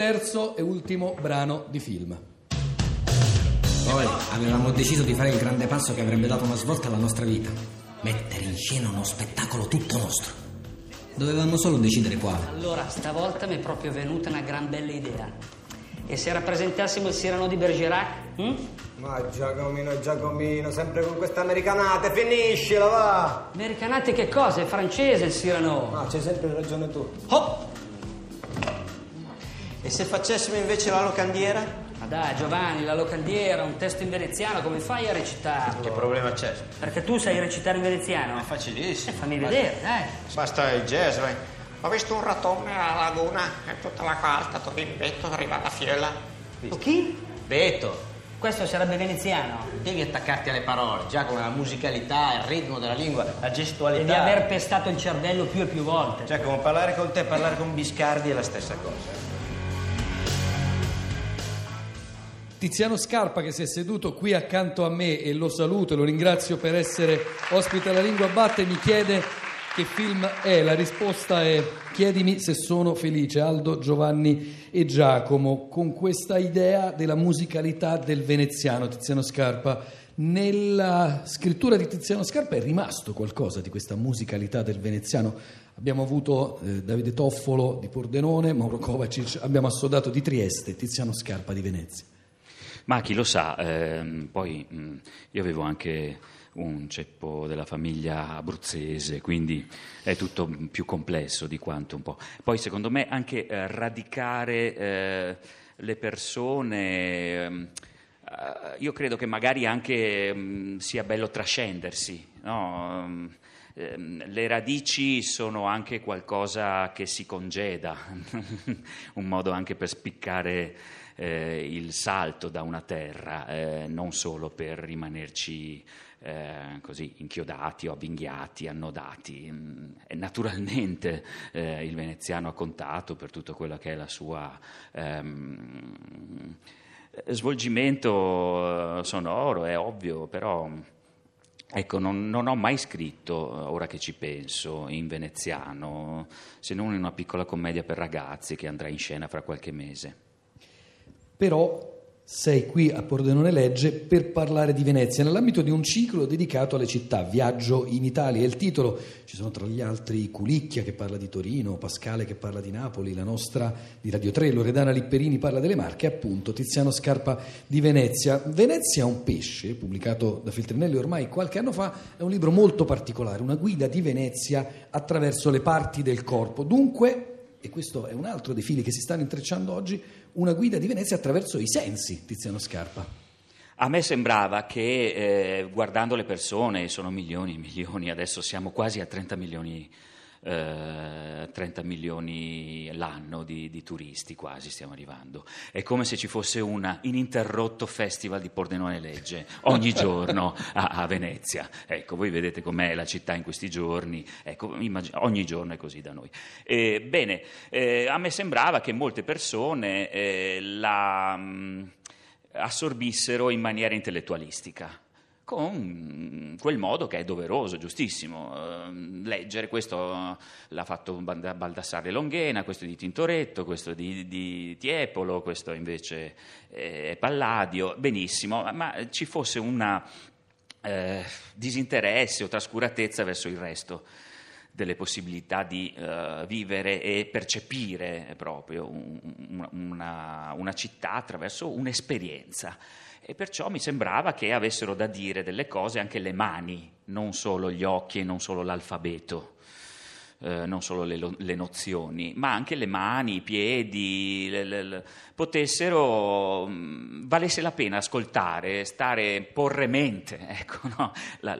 Terzo e ultimo brano di film. Poi avevamo deciso di fare il grande passo che avrebbe dato una svolta alla nostra vita. Mettere in scena uno spettacolo tutto nostro. Dovevamo solo decidere quale. Allora, stavolta mi è proprio venuta una gran bella idea. E se rappresentassimo il Cyrano di Bergerac? hm? Ma Giacomino, Giacomino, sempre con queste americanate, finiscila, va! Americanate che cosa? È francese il Cyrano. Ah, c'hai sempre ragione tu. Oh! E se facessimo invece la locandiera? Ma dai, Giovanni, la locandiera, un testo in veneziano, come fai a recitarlo? Che problema c'è? Perché tu sai recitare in veneziano? È facilissimo. Eh, fammi vedere, dai. Basta il jazz, vai. Ho visto un ratone alla laguna e tutta la quarta, tutto il betto, arriva alla fiela. O chi? Beto, Questo sarebbe veneziano. devi attaccarti alle parole, già con la musicalità, il ritmo della lingua, la gestualità. Devi aver pestato il cervello più e più volte. Cioè, come parlare con te e parlare con Biscardi è la stessa cosa. Tiziano Scarpa che si è seduto qui accanto a me e lo saluto e lo ringrazio per essere ospite alla Lingua Batte mi chiede che film è. La risposta è chiedimi se sono felice. Aldo, Giovanni e Giacomo con questa idea della musicalità del veneziano Tiziano Scarpa. Nella scrittura di Tiziano Scarpa è rimasto qualcosa di questa musicalità del veneziano. Abbiamo avuto eh, Davide Toffolo di Pordenone, Mauro Kovacic, abbiamo assodato di Trieste, Tiziano Scarpa di Venezia. Ma chi lo sa, ehm, poi mh, io avevo anche un ceppo della famiglia abruzzese, quindi è tutto più complesso di quanto un po'. Poi secondo me anche eh, radicare eh, le persone, ehm, eh, io credo che magari anche mh, sia bello trascendersi, no? Ehm, ehm, le radici sono anche qualcosa che si congeda, un modo anche per spiccare eh, il salto da una terra, eh, non solo per rimanerci eh, così inchiodati o avvinghiati, annodati. Mm, naturalmente eh, il veneziano ha contato per tutto quello che è la sua ehm, svolgimento eh, sonoro, è ovvio, però. Ecco, non, non ho mai scritto, eh, ora che ci penso, in veneziano, se non in una piccola commedia per ragazzi che andrà in scena fra qualche mese. Però sei qui a Pordenone Legge per parlare di Venezia nell'ambito di un ciclo dedicato alle città, Viaggio in Italia. È il titolo, ci sono tra gli altri Culicchia che parla di Torino, Pascale che parla di Napoli, la nostra di Radio 3, Loredana Lipperini parla delle Marche appunto Tiziano Scarpa di Venezia. Venezia è un pesce, pubblicato da Feltrinelli ormai qualche anno fa, è un libro molto particolare, una guida di Venezia attraverso le parti del corpo. Dunque, e questo è un altro dei fili che si stanno intrecciando oggi, una guida di Venezia attraverso i sensi, Tiziano Scarpa. A me sembrava che eh, guardando le persone, sono milioni e milioni, adesso siamo quasi a 30 milioni, eh, 30 milioni l'anno di, di turisti, quasi stiamo arrivando. È come se ci fosse un ininterrotto festival di Pordenone Legge ogni giorno a, a Venezia. Ecco, voi vedete com'è la città in questi giorni, ecco, immag- ogni giorno è così da noi. Eh, bene, eh, a me sembrava che molte persone eh, la... mh, assorbissero in maniera intellettualistica con quel modo che è doveroso, giustissimo. Eh, leggere, questo eh, l'ha fatto Baldassarre Longhena, questo di Tintoretto, questo di, di Tiepolo, questo invece è Palladio, benissimo, ma- ma ci fosse un disinteresse o trascuratezza verso il resto delle possibilità di eh, vivere e percepire proprio un- una, una città attraverso un'esperienza. E perciò mi sembrava che avessero da dire delle cose anche le mani, non solo gli occhi e non solo l'alfabeto. Eh, non solo le, le nozioni, ma anche le mani, i piedi, le- le- potessero, mh, valesse la pena ascoltare, stare, porre mente. Ecco, no? la,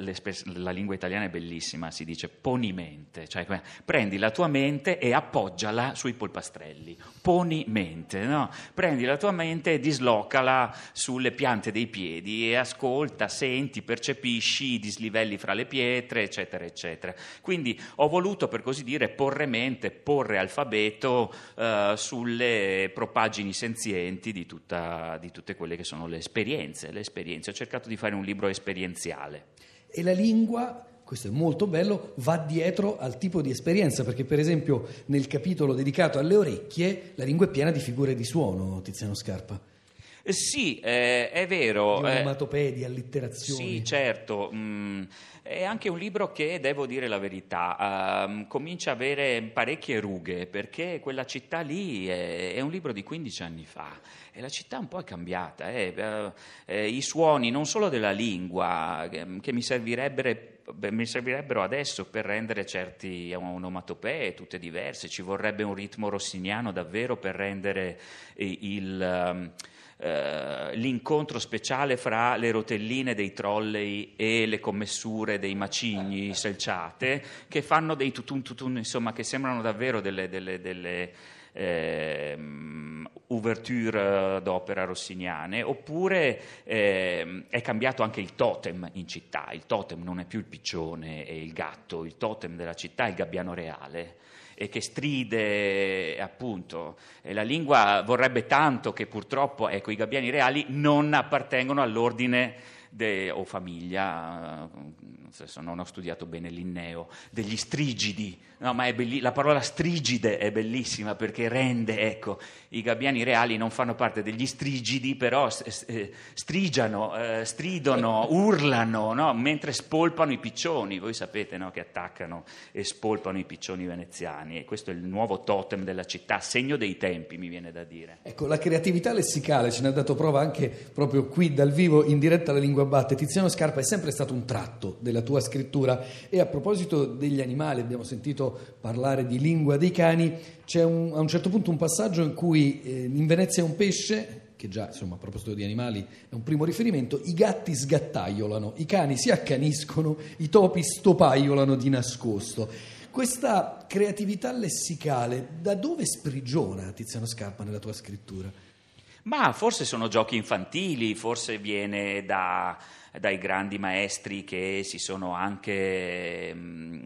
la lingua italiana è bellissima, si dice poni mente, cioè que- prendi la tua mente e appoggiala sui polpastrelli, poni mente, no? prendi la tua mente e dislocala sulle piante dei piedi e ascolta, senti, percepisci i dislivelli fra le pietre, eccetera, eccetera. Quindi ho voluto, per così dire, porre mente, porre alfabeto eh, sulle propaggini senzienti di, tutta- di tutte quelle che sono le esperienze, le esperienze. Ho cercato di fare un libro esperienziale. E la lingua, questo è molto bello, va dietro al tipo di esperienza, perché per esempio nel capitolo dedicato alle orecchie la lingua è piena di figure di suono, Tiziano Scarpa. Eh, Sì, eh, è vero. Di eh, onomatopee, di allitterazioni. Sì, certo. mm, è anche un libro che, devo dire la verità, ehm, comincia a avere parecchie rughe perché quella città lì è, è un libro di 15 anni fa e la città un po' è cambiata. eh, eh, eh, I suoni non solo della lingua che, che mi servirebbero beh, mi servirebbero adesso per rendere certi onomatopee tutte diverse, ci vorrebbe un ritmo rossiniano davvero per rendere eh, il, ehm, eh, l'incontro speciale fra le rotelline dei trolley e le commessure dei macigni selciate che fanno dei tutun tutun, insomma, che sembrano davvero delle, delle, delle ehm, ouverture d'opera rossiniane, oppure ehm, è cambiato anche il totem in città, il totem non è più il piccione e il gatto, il totem della città è il gabbiano reale e che stride appunto. E la lingua vorrebbe tanto che purtroppo ecco, i gabbiani reali non appartengono all'ordine de- o famiglia, adesso non ho studiato bene Linneo, degli strigidi, no, ma belli- la parola strigide è bellissima perché rende, ecco, i gabbiani reali non fanno parte degli strigidi, però eh, strigiano, eh, stridono, urlano, no? mentre spolpano i piccioni, voi sapete no? che attaccano e spolpano i piccioni veneziani e questo è il nuovo totem della città, segno dei tempi mi viene da dire. Ecco, la creatività lessicale ce ne ha dato prova anche proprio qui dal vivo in diretta alla Lingua Batte. Tiziano Scarpa è sempre stato un tratto della tua scrittura e a proposito degli animali, abbiamo sentito parlare di lingua dei cani, c'è un- a un certo punto un passaggio in cui eh, in Venezia un pesce, che già insomma a proposito di animali è un primo riferimento, i gatti sgattaiolano, i cani si accaniscono, i topi stopaiolano di nascosto. Questa creatività lessicale da dove sprigiona Tiziano Scarpa nella tua scrittura? Ma forse sono giochi infantili, forse viene da- dai grandi maestri che si sono anche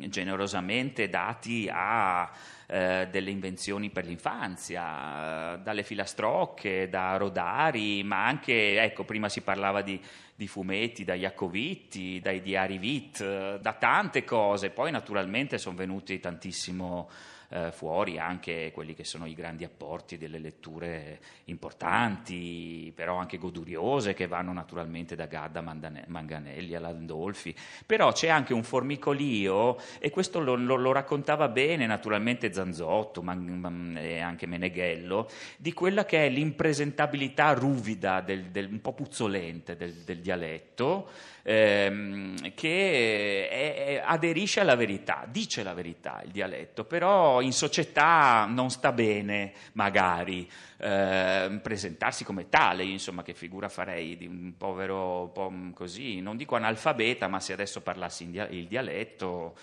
generosamente dati a eh, delle invenzioni per l'infanzia, dalle filastrocche, da Rodari, ma anche, ecco, prima si parlava di, di fumetti, da Iacovitti, dai diari Vit, eh, da tante cose, poi naturalmente sono venuti tantissimo eh, fuori anche quelli che sono i grandi apporti delle letture importanti, però anche goduriose, che vanno naturalmente da Gadda, Manganelli a Landolfi. Però c'è anche un formicolio, e questo lo, lo- lo raccontava bene naturalmente Zanzotto Man- Man- e anche Meneghello, di quella che è l'impresentabilità ruvida, del, del- un po' puzzolente del, del dialetto, ehm, che è- è- aderisce alla verità, dice la verità il dialetto, però in società non sta bene magari ehm, presentarsi come tale, insomma che figura farei di un povero po' così, non dico analfabeta, ma se adesso parlassi dia- il dialetto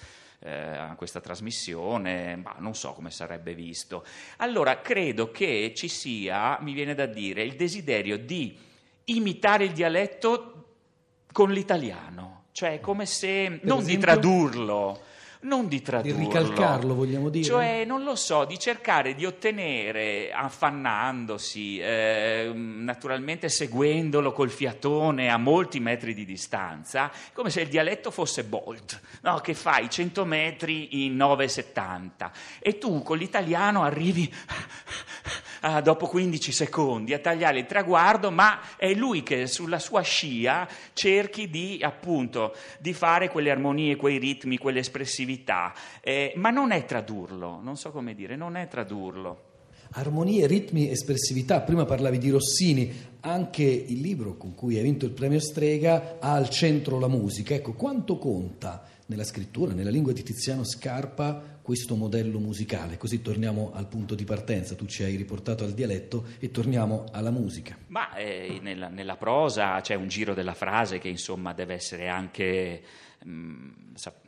eh, a questa trasmissione, ma non so come sarebbe visto. Allora credo che ci sia, mi viene da dire, il desiderio di imitare il dialetto con l'italiano, cioè come se non di esempio? tradurlo, non di tradurlo, ricalcarlo, vogliamo dire? Cioè, non lo so, di cercare di ottenere, affannandosi, eh, naturalmente seguendolo col fiatone a molti metri di distanza, come se il dialetto fosse Bolt, no? che fai 100 metri in 9,70 e tu con l'italiano arrivi ah, dopo 15 secondi a tagliare il traguardo, ma è lui che sulla sua scia cerchi di appunto di fare quelle armonie, quei ritmi, quelle espressività, eh, ma non è tradurlo, non so come dire, non è tradurlo. Armonie, ritmi, espressività. Prima parlavi di Rossini, anche il libro con cui hai vinto il premio Strega ha al centro la musica. Ecco, quanto conta nella scrittura, nella lingua di Tiziano Scarpa, questo modello musicale? Così torniamo al punto di partenza. Tu ci hai riportato al dialetto e torniamo alla musica. Ma eh, nella, nella prosa c'è un giro della frase che insomma deve essere anche... mm,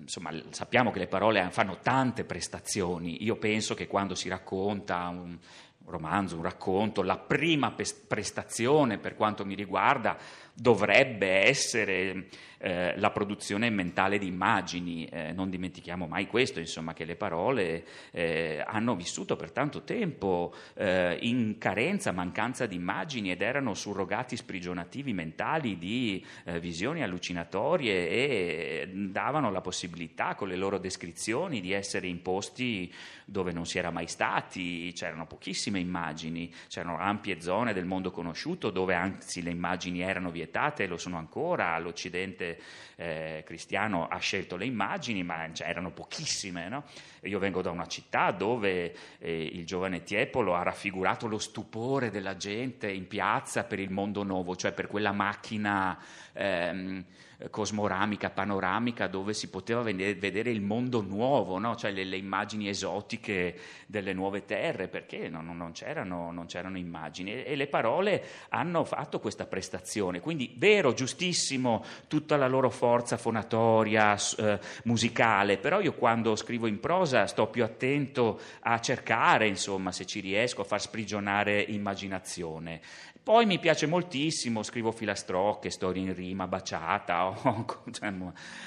insomma, sappiamo che le parole fanno tante prestazioni. Io penso che quando si racconta un- romanzo, un racconto, la prima prestazione per quanto mi riguarda dovrebbe essere eh, la produzione mentale di immagini. Eh, non dimentichiamo mai questo, insomma, che le parole eh, hanno vissuto per tanto tempo eh, in carenza, mancanza di immagini ed erano surrogati sprigionativi mentali di eh, visioni allucinatorie e davano la possibilità con le loro descrizioni di essere imposti dove non si era mai stati, c'erano pochissime immagini, c'erano ampie zone del mondo conosciuto dove anzi le immagini erano vietate vietate, lo sono ancora, l'Occidente eh, cristiano ha scelto le immagini, ma cioè, erano pochissime. No? Io vengo da una città dove eh, il giovane Tiepolo ha raffigurato lo stupore della gente in piazza per il mondo nuovo, cioè per quella macchina ehm, cosmoramica, panoramica, dove si poteva vedere il mondo nuovo, no? cioè le, le, immagini esotiche delle nuove terre, perché non, non, c'erano, non c'erano, immagini. E, e, le parole hanno fatto questa prestazione. Quindi, vero, giustissimo, tutta la loro forza fonatoria, eh, musicale, però io quando scrivo in prosa sto più attento a cercare, insomma, se ci riesco, a far sprigionare immaginazione. Poi mi piace moltissimo, scrivo filastrocche, storie in rima, baciata, ho,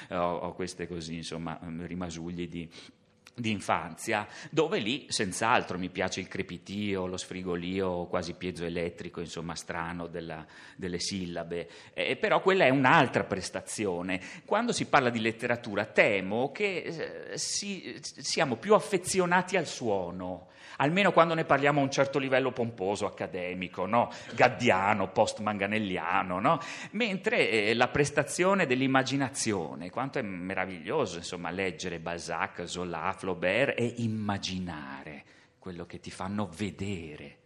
ho, ho queste così, insomma, rimasugli di, di infanzia, dove lì senz'altro mi piace il crepitio, lo sfrigolio quasi piezoelettrico, insomma strano della, delle sillabe, eh, però quella è un'altra prestazione. Quando si parla di letteratura temo che eh, si, siamo più affezionati al suono, almeno quando ne parliamo a un certo livello pomposo, accademico, no? gaddiano, post-manganelliano, no? mentre eh, la prestazione dell'immaginazione, quanto è meraviglioso insomma, leggere Balzac, Zola, Flaubert e immaginare quello che ti fanno vedere